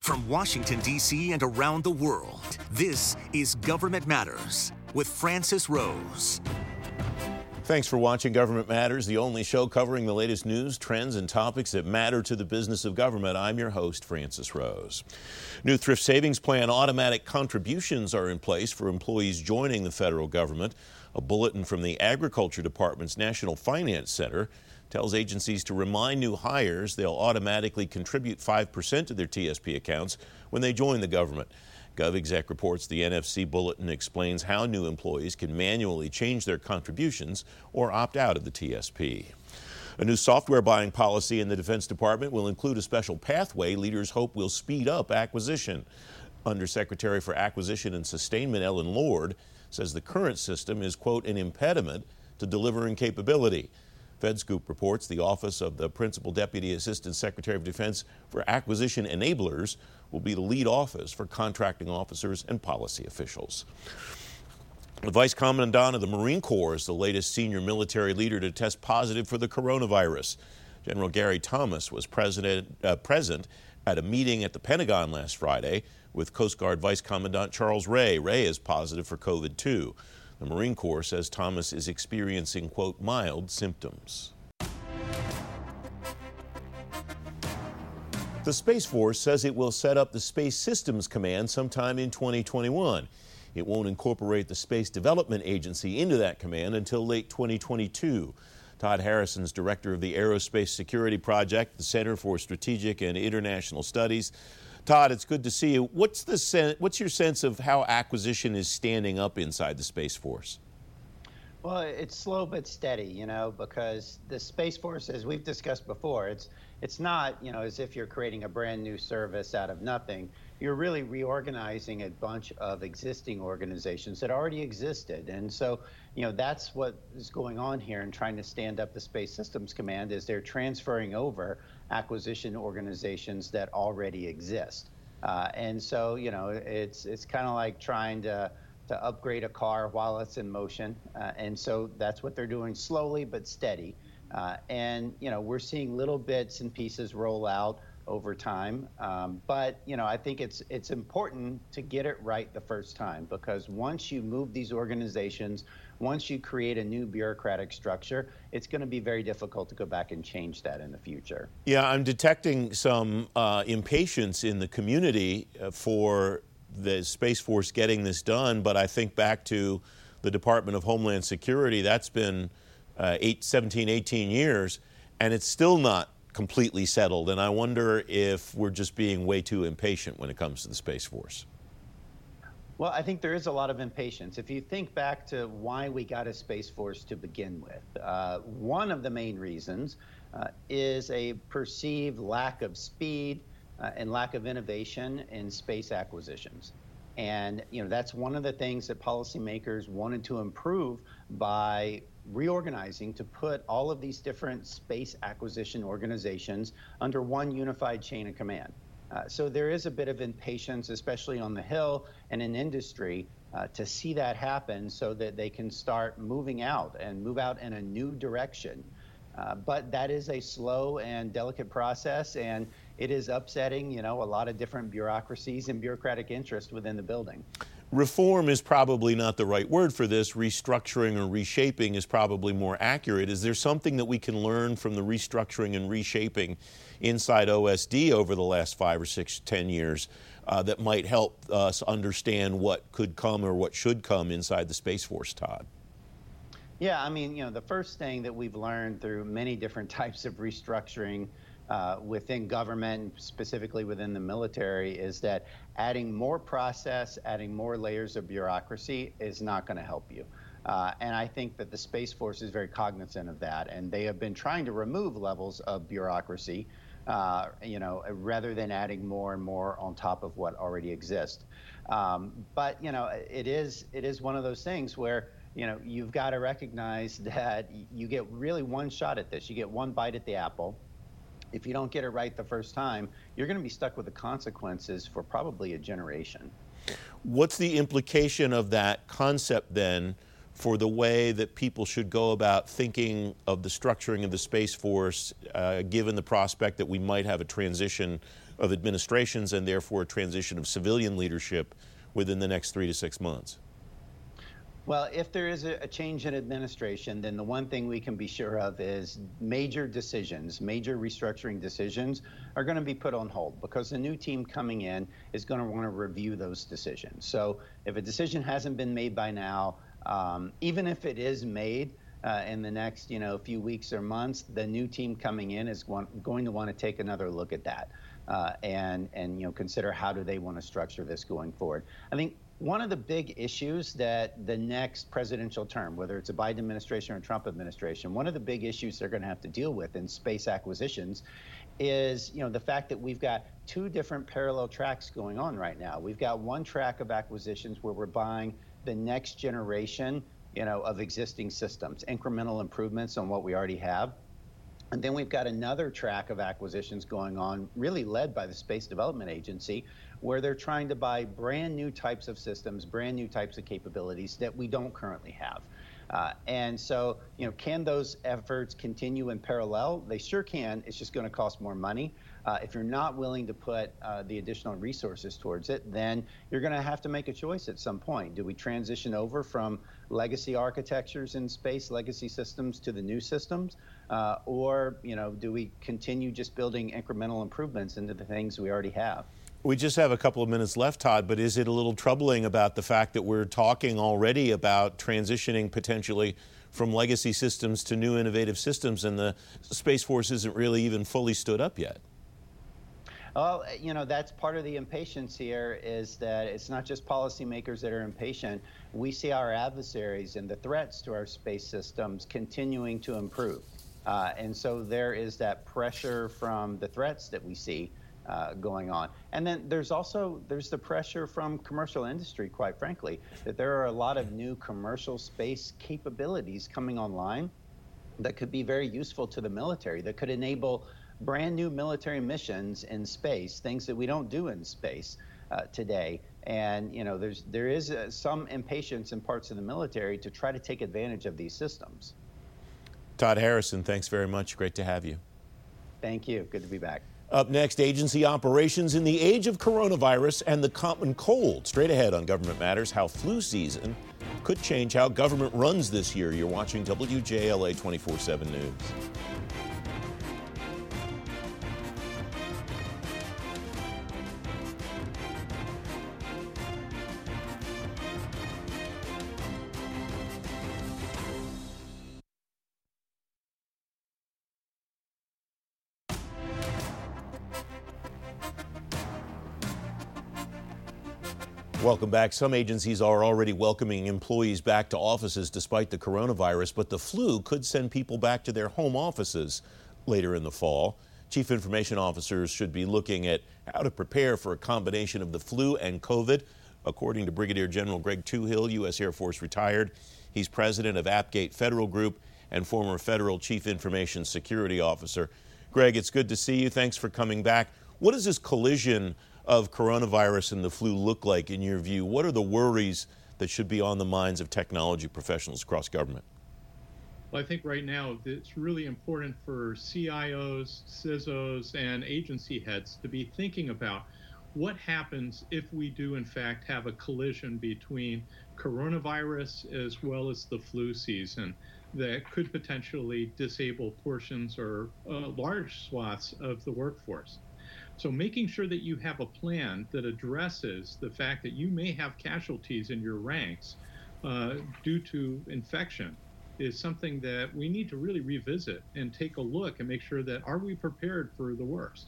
From Washington, D.C. and around the world, this is Government Matters with Francis Rose. Thanks for watching Government Matters, the only show covering the latest news, trends, and topics that matter to the business of government. I'm your host, Francis Rose. New Thrift Savings Plan automatic contributions are in place for employees joining the federal government. A bulletin from the Agriculture Department's National Finance Center tells agencies to remind new hires they'll automatically contribute 5% to their TSP accounts when they join the government. GovExec reports the NFC bulletin explains how new employees can manually change their contributions or opt out of the TSP. A new software buying policy in the Defense Department will include a special pathway leaders hope will speed up acquisition. Undersecretary for Acquisition and Sustainment Ellen Lord says the current system is, quote, an impediment to delivering capability. FedScoop reports the Office of the Principal Deputy Assistant Secretary of Defense for Acquisition Enablers will be the lead office for contracting officers and policy officials. The Vice Commandant of the Marine Corps is the latest senior military leader to test positive for the coronavirus. General Gary Thomas was uh, present at a meeting at the Pentagon last Friday with Coast Guard Vice Commandant Charles Ray. Ray is positive for COVID 2. The Marine Corps says Thomas is experiencing, quote, mild symptoms. The Space Force says it will set up the Space Systems Command sometime in 2021. It won't incorporate the Space Development Agency into that command until late 2022. Todd Harrison's director of the Aerospace Security Project, the Center for Strategic and International Studies, Todd, it's good to see you. What's the sen- what's your sense of how acquisition is standing up inside the Space Force? Well, it's slow but steady, you know, because the Space Force, as we've discussed before, it's it's not, you know, as if you're creating a brand new service out of nothing. You're really reorganizing a bunch of existing organizations that already existed. And so, you know, that's what is going on here in trying to stand up the Space Systems Command is they're transferring over acquisition organizations that already exist. Uh, and so, you know, it's it's kind of like trying to to upgrade a car while it's in motion. Uh, and so that's what they're doing slowly but steady. Uh, and you know, we're seeing little bits and pieces roll out over time. Um, but you know, I think it's it's important to get it right the first time because once you move these organizations, once you create a new bureaucratic structure, it's going to be very difficult to go back and change that in the future. Yeah, I'm detecting some uh, impatience in the community uh, for the Space Force getting this done. But I think back to the Department of Homeland Security. That's been uh, eight, 17, 18 years, and it's still not completely settled. And I wonder if we're just being way too impatient when it comes to the Space Force. Well, I think there is a lot of impatience. If you think back to why we got a Space Force to begin with, uh, one of the main reasons uh, is a perceived lack of speed uh, and lack of innovation in space acquisitions. And you know that's one of the things that policymakers wanted to improve by reorganizing to put all of these different space acquisition organizations under one unified chain of command. Uh, so there is a bit of impatience, especially on the Hill and in industry, uh, to see that happen so that they can start moving out and move out in a new direction. Uh, but that is a slow and delicate process, and it is upsetting, you know, a lot of different bureaucracies and bureaucratic interest within the building. Reform is probably not the right word for this. Restructuring or reshaping is probably more accurate. Is there something that we can learn from the restructuring and reshaping inside OSD over the last five or six, ten years uh, that might help us understand what could come or what should come inside the Space Force, Todd? Yeah, I mean, you know, the first thing that we've learned through many different types of restructuring uh, within government, specifically within the military, is that adding more process, adding more layers of bureaucracy is not going to help you. Uh, and I think that the Space Force is very cognizant of that, and they have been trying to remove levels of bureaucracy, uh, you know, rather than adding more and more on top of what already exists. Um, but you know, it is it is one of those things where you know you've got to recognize that you get really one shot at this. You get one bite at the apple if you don't get it right the first time, you're going to be stuck with the consequences for probably a generation. What's the implication of that concept then for the way that people should go about thinking of the structuring of the Space Force, uh, given the prospect that we might have a transition of administrations and therefore a transition of civilian leadership within the next three to six months? Well, if there is a, change in administration, then the one thing we can be sure of is major decisions, major restructuring decisions are going to be put on hold because the new team coming in is going to want to review those decisions. So if a decision hasn't been made by now, um, even if it is made, uh, in the next you know few weeks or months, the new team coming in is going to want to take another look at that uh, and and you know consider how do they want to structure this going forward. I think one of the big issues that the next presidential term, whether it's a Biden administration or a Trump administration, one of the big issues they're going to have to deal with in space acquisitions is you know the fact that we've got two different parallel tracks going on right now. We've got one track of acquisitions where we're buying the next generation you know, of existing systems, incremental improvements on what we already have. And then we've got another track of acquisitions going on, really led by the Space Development Agency, where they're trying to buy brand new types of systems, brand new types of capabilities that we don't currently have. Uh, and so, you know, can those efforts continue in parallel? They sure can. It's just going to cost more money. Uh, if you're not willing to put uh, the additional resources towards it, then you're going to have to make a choice at some point. Do we transition over from legacy architectures in space, legacy systems to the new systems, uh, or you know, do we continue just building incremental improvements into the things we already have? We just have a couple of minutes left, Todd, but is it a little troubling about the fact that we're talking already about transitioning potentially from legacy systems to new innovative systems and the Space Force isn't really even fully stood up yet? Well, you know, that's part of the impatience here is that it's not just policymakers that are impatient. We see our adversaries and the threats to our space systems continuing to improve. Uh, and so there is that pressure from the threats that we see uh, going on. And then there's also there's the pressure from commercial industry, quite frankly, that there are a lot of new commercial space capabilities coming online that could be very useful to the military, that could enable brand new military missions in space, things that we don't do in space uh, today. And you know, there's there is uh, some impatience in parts of the military to try to take advantage of these systems. Todd Harrison, thanks very much. Great to have you. Thank you. Good to be back. Up next, agency operations in the age of coronavirus and the common cold. Straight ahead on Government Matters, how flu season could change how government runs this year. You're watching WJLA 24 7 News. Welcome back. Some agencies are already welcoming employees back to offices despite the coronavirus, but the flu could send people back to their home offices later in the fall. Chief information officers should be looking at how to prepare for a combination of the flu and COVID. According to Brigadier General Greg Touhill, U.S. Air Force retired, he's president of AppGate Federal Group and former federal chief information security officer. Greg, it's good to see you. Thanks for coming back. What is this collision of coronavirus and the flu look like in your view? What are the worries that should be on the minds of technology professionals across government? Well, I think right now it's really important for CIOs, CISOs, and agency heads to be thinking about what happens if we do, in fact, have a collision between coronavirus as well as the flu season that could potentially disable portions or uh, large swaths of the workforce. So making sure that you have a plan that addresses the fact that you may have casualties in your ranks uh, due to infection is something that we need to really revisit and take a look and make sure that are we prepared for the worst.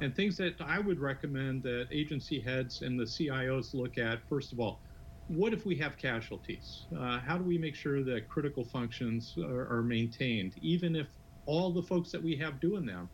And things that I would recommend that agency heads and the CIOs look at, first of all, what if we have casualties? Uh, how do we make sure that critical functions are, are maintained, even if all the folks that we have doing them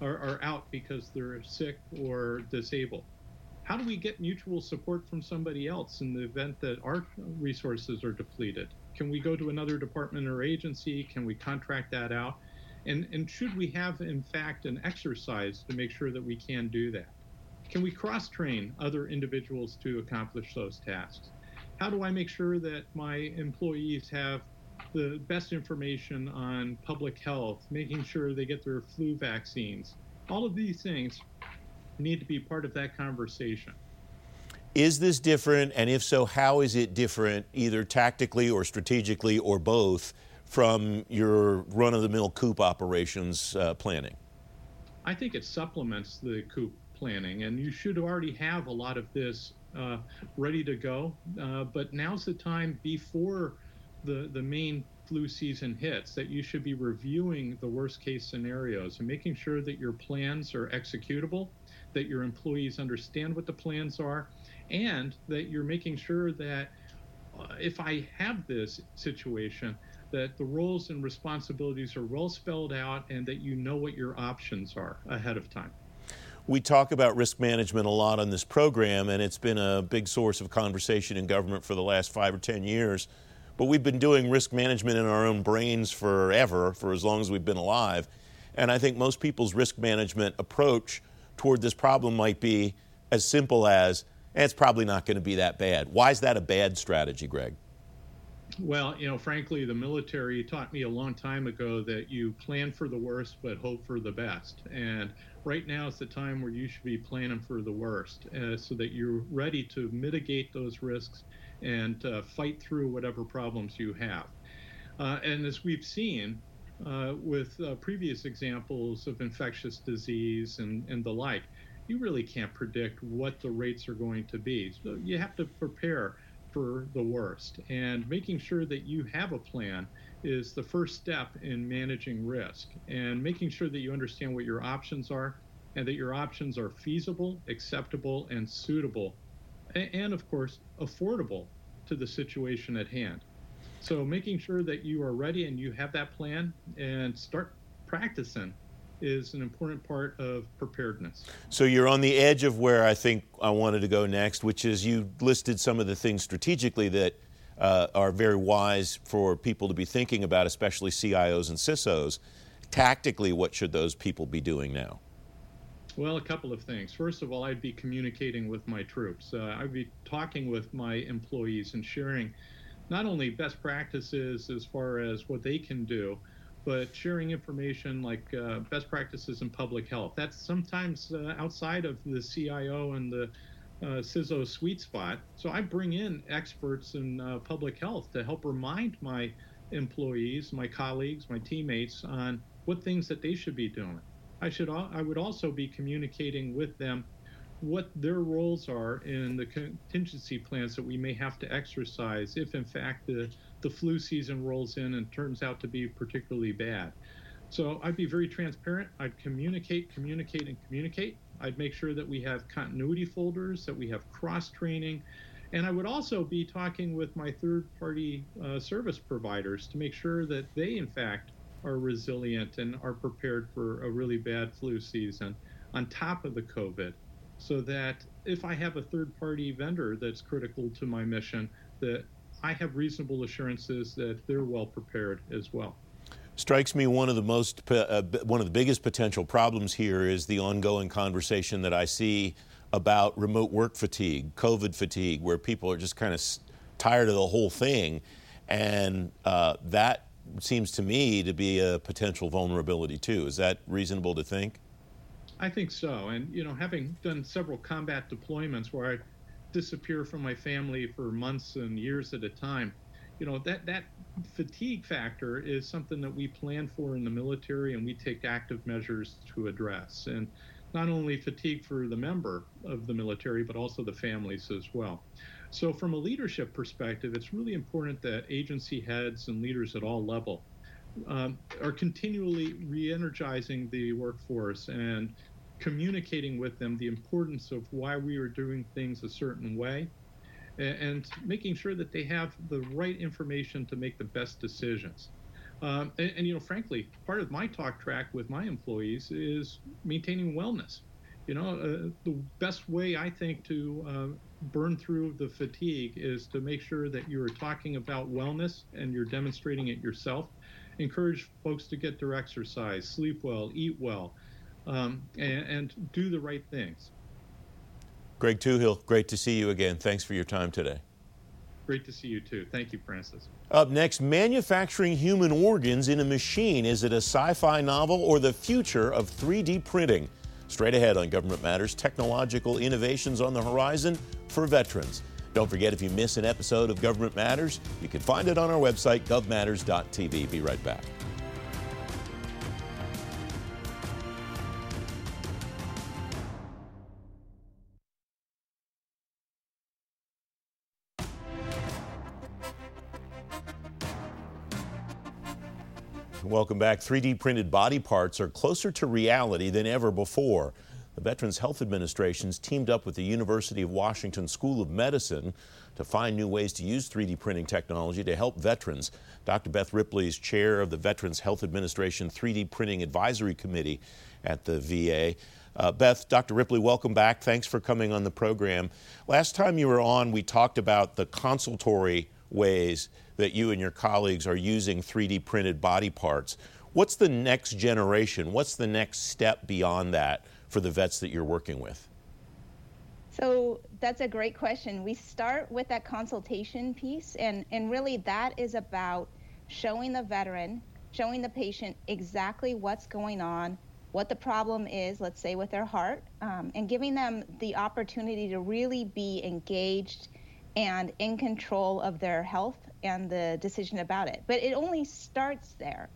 are, are out because they're sick or disabled. How do we get mutual support from somebody else in the event that our resources are depleted? Can we go to another department or agency? Can we contract that out? And, and should we have, in fact, an exercise to make sure that we can do that? Can we cross train other individuals to accomplish those tasks? How do I make sure that my employees have the best information on public health, making sure they get their flu vaccines. All of these things need to be part of that conversation. Is this different? And if so, how is it different, either tactically or strategically or both, from your run of the mill COOP operations uh, planning? I think it supplements the COOP planning, and you should already have a lot of this uh, ready to go. Uh, but now's the time before the, the main flu season hits that you should be reviewing the worst case scenarios and making sure that your plans are executable, that your employees understand what the plans are, and that you're making sure that uh, if I have this situation, that the roles and responsibilities are well spelled out and that you know what your options are ahead of time. We talk about risk management a lot on this program, and it's been a big source of conversation in government for the last five or ten years. But we've been doing risk management in our own brains forever, for as long as we've been alive. And I think most people's risk management approach toward this problem might be as simple as eh, it's probably not going to be that bad. Why is that a bad strategy, Greg? Well, you know, frankly, the military taught me a long time ago that you plan for the worst but hope for the best. And right now is the time where you should be planning for the worst uh, so that you're ready to mitigate those risks and uh, fight through whatever problems you have. Uh, and as we've seen uh, with uh, previous examples of infectious disease and, and the like, you really can't predict what the rates are going to be. So you have to prepare for the worst. And making sure that you have a plan is the first step in managing risk and making sure that you understand what your options are and that your options are feasible, acceptable, and suitable. And of course, affordable to the situation at hand. So making sure that you are ready and you have that plan and start practicing is an important part of preparedness. So you're on the edge of where I think I wanted to go next, which is you listed some of the things strategically that uh, are very wise for people to be thinking about, especially CIOs and CISOs. Tactically, what should those people be doing now? Well, a couple of things. First of all, I'd be communicating with my troops. Uh, I'd be talking with my employees and sharing not only best practices as far as what they can do, but sharing information like uh, best practices in public health. That's sometimes uh, outside of the CIO and the uh, CISO sweet spot. So I bring in experts in uh, public health to help remind my employees, my colleagues, my teammates on what things that they should be doing. I should I would also be communicating with them what their roles are in the contingency plans that we may have to exercise if, in fact, the, the flu season rolls in and turns out to be particularly bad. So I'd be very transparent. I'd communicate, communicate, and communicate. I'd make sure that we have continuity folders, that we have cross training. And I would also be talking with my third party uh, service providers to make sure that they, in fact, are resilient and are prepared for a really bad flu season on top of the COVID so that if I have a third party vendor that's critical to my mission, that I have reasonable assurances that they're well prepared as well. Strikes me one of the most uh, one of the biggest potential problems here is the ongoing conversation that I see about remote work fatigue, COVID fatigue, where people are just kind of tired of the whole thing, and uh, that seems to me to be a potential vulnerability too. Is that reasonable to think? I think so. And, you know, having done several combat deployments where I disappear from my family for months and years at a time, you know, that, that fatigue factor is something that we plan for in the military and we take active measures to address. And not only fatigue for the member of the military, but also the families as well. So, from a leadership perspective, it's really important that agency heads and leaders at all level um, are continually re-energizing the workforce and communicating with them the importance of why we are doing things a certain way and, making sure that they have the right information to make the best decisions. Um, and, and, you know, frankly, part of my talk track with my employees is maintaining wellness. You know, uh, the best way I think to uh, burn through the fatigue is to make sure that you are talking about wellness and you're demonstrating it yourself encourage folks to get their exercise, sleep well, eat well, um, and, and do the right things. Greg Touhill, great to see you again. Thanks for your time today. Great to see you too. Thank you, Francis. Up next, manufacturing human organs in a machine. Is it a sci fi novel or the future of 3D printing? Straight ahead on Government Matters, technological innovations on the horizon for veterans. Don't forget, if you miss an episode of Government Matters, you can find it on our website, govmatters.tv. Be right back. Welcome back. 3D printed body parts are closer to reality than ever before. The Veterans Health Administration's teamed up with the University of Washington School of Medicine to find new ways to use 3D printing technology to help veterans. Dr. Beth Ripley is chair of the Veterans Health Administration 3D Printing Advisory Committee at the VA. Uh, Beth, Dr. Ripley, welcome back. Thanks for coming on the program. Last time you were on, we talked about the consultory ways that you and your colleagues are using 3D printed body parts. What's the next generation? What's the next step beyond that for the vets that you're working with? So that's a great question. We start with that consultation piece, and, and really that is about showing the veteran, showing the patient exactly what's going on, what the problem is, let's say with their heart, um, and giving them the opportunity to really be engaged and in control of their health and the decision about it. But it only starts there.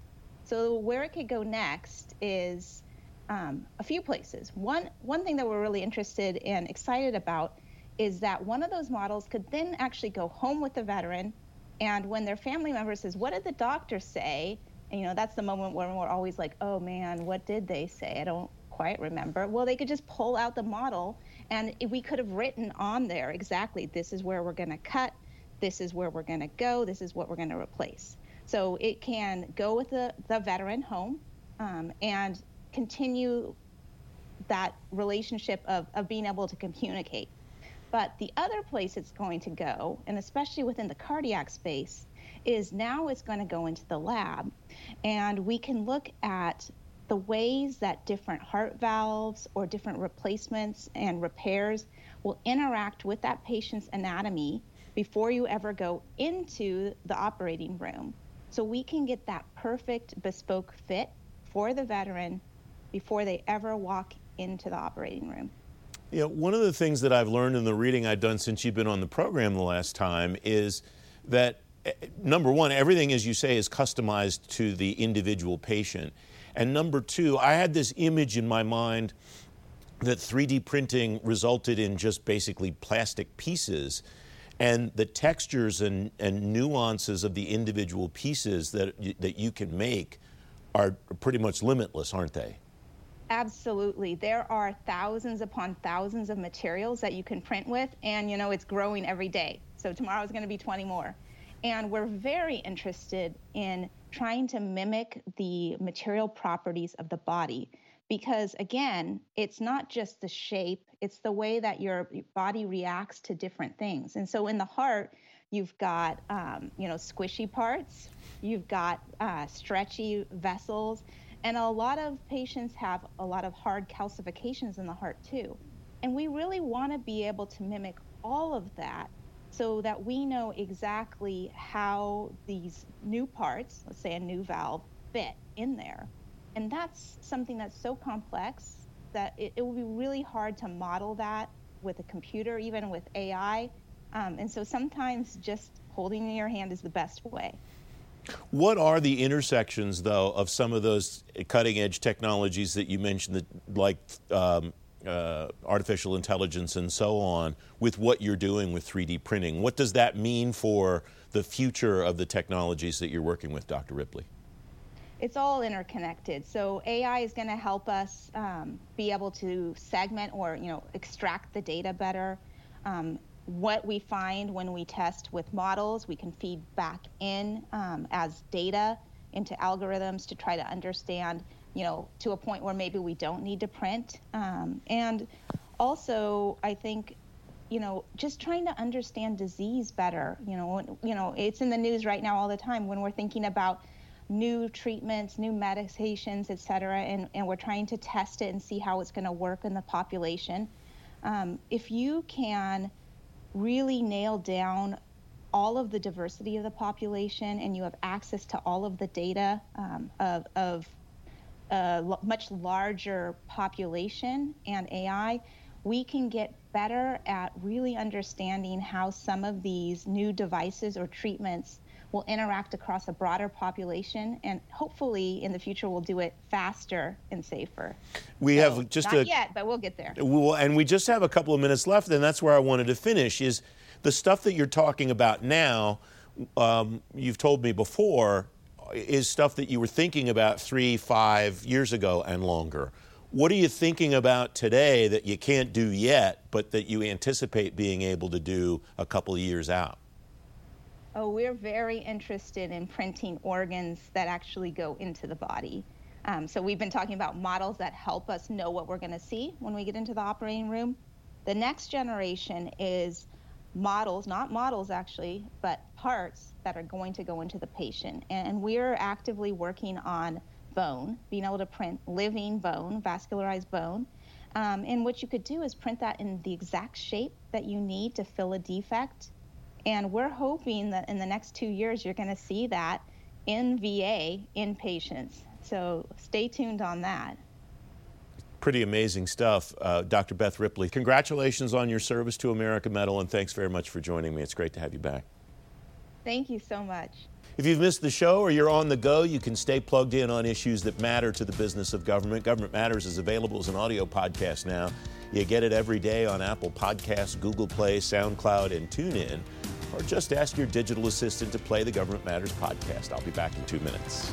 So where it could go next is um, a few places. One one thing that we're really interested and excited about is that one of those models could then actually go home with the veteran, and when their family member says, "What did the doctor say?" and you know that's the moment when we're always like, "Oh man, what did they say?" I don't quite remember. Well, they could just pull out the model, and we could have written on there exactly this is where we're going to cut this is where we're going to go, this is what we're going to replace. So it can go with the, the veteran home um, and continue that relationship of, of being able to communicate. But the other place it's going to go, and especially within the cardiac space, is now it's going to go into the lab. And we can look at the ways that different heart valves or different replacements and repairs will interact with that patient's anatomy before you ever go into the operating room. So we can get that perfect bespoke fit for the veteran before they ever walk into the operating room. Yeah, one of the things that I've learned in the reading I've done since you've been on the program the last time is that eh, number one, everything, as you say, is customized to the individual patient. And number two, I had this image in my mind that 3D printing resulted in just basically plastic pieces and the textures and, and nuances of the individual pieces that, that you can make are pretty much limitless, aren't they? Absolutely. There are thousands upon thousands of materials that you can print with, and you know, it's growing every day. So tomorrow is going to be 20 more. And we're very interested in trying to mimic the material properties of the body because again it's not just the shape it's the way that your body reacts to different things and so in the heart you've got um, you know squishy parts you've got uh, stretchy vessels and a lot of patients have a lot of hard calcifications in the heart too and we really want to be able to mimic all of that so that we know exactly how these new parts let's say a new valve fit in there and that's something that's so complex that it, it will be really hard to model that with a computer, even with AI. Um, and so sometimes just holding in your hand is the best way. What are the intersections, though, of some of those cutting edge technologies that you mentioned, that, like um, uh, artificial intelligence and so on, with what you're doing with 3D printing? What does that mean for the future of the technologies that you're working with, Dr. Ripley? it's all interconnected. So AI is going to help us um, be able to segment or you know extract the data better. Um, what we find when we test with models, we can feed back in um, as data into algorithms to try to understand, you know, to a point where maybe we don't need to print. Um, and also, I think you know, just trying to understand disease better. You know, you know, it's in the news right now all the time when we're thinking about new treatments, new medications, et cetera, and, and we're trying to test it and see how it's going to work in the population. Um, if you can really nail down all of the diversity of the population and you have access to all of the data um, of, of a much larger population and AI, we can get better at really understanding how some of these new devices or treatments will interact across a broader population and hopefully in the future we'll do it faster and safer. We So, have just not a yet, but we'll get there. Well, and we just have a couple of minutes left, and that's where I wanted to finish. Is the stuff that you're talking about now? Um, you've told me before is stuff that you were thinking about three, five years ago and longer. What are you thinking about today that you can't do yet, but that you anticipate being able to do a couple of years out? Oh, we're very interested in printing organs that actually go into the body. Um, so we've been talking about models that help us know what we're going to see when we get into the operating room. The next generation is models, not models actually, but parts that are going to go into the patient. And we're actively working on bone, being able to print living bone, vascularized bone. Um, and what you could do is print that in the exact shape that you need to fill a defect. And we're hoping that in the next two years, you're going to see that in VA in patients. So stay tuned on that. Pretty amazing stuff. Uh, Dr. Beth Ripley, congratulations on your service to America Medal, and thanks very much for joining me. It's great to have you back. Thank you so much. If you've missed the show or you're on the go, you can stay plugged in on issues that matter to the business of government. Government Matters is available as an audio podcast now. You get it every day on Apple Podcasts, Google Play, SoundCloud, and TuneIn. Or just ask your digital assistant to play the Government Matters podcast. I'll be back in two minutes.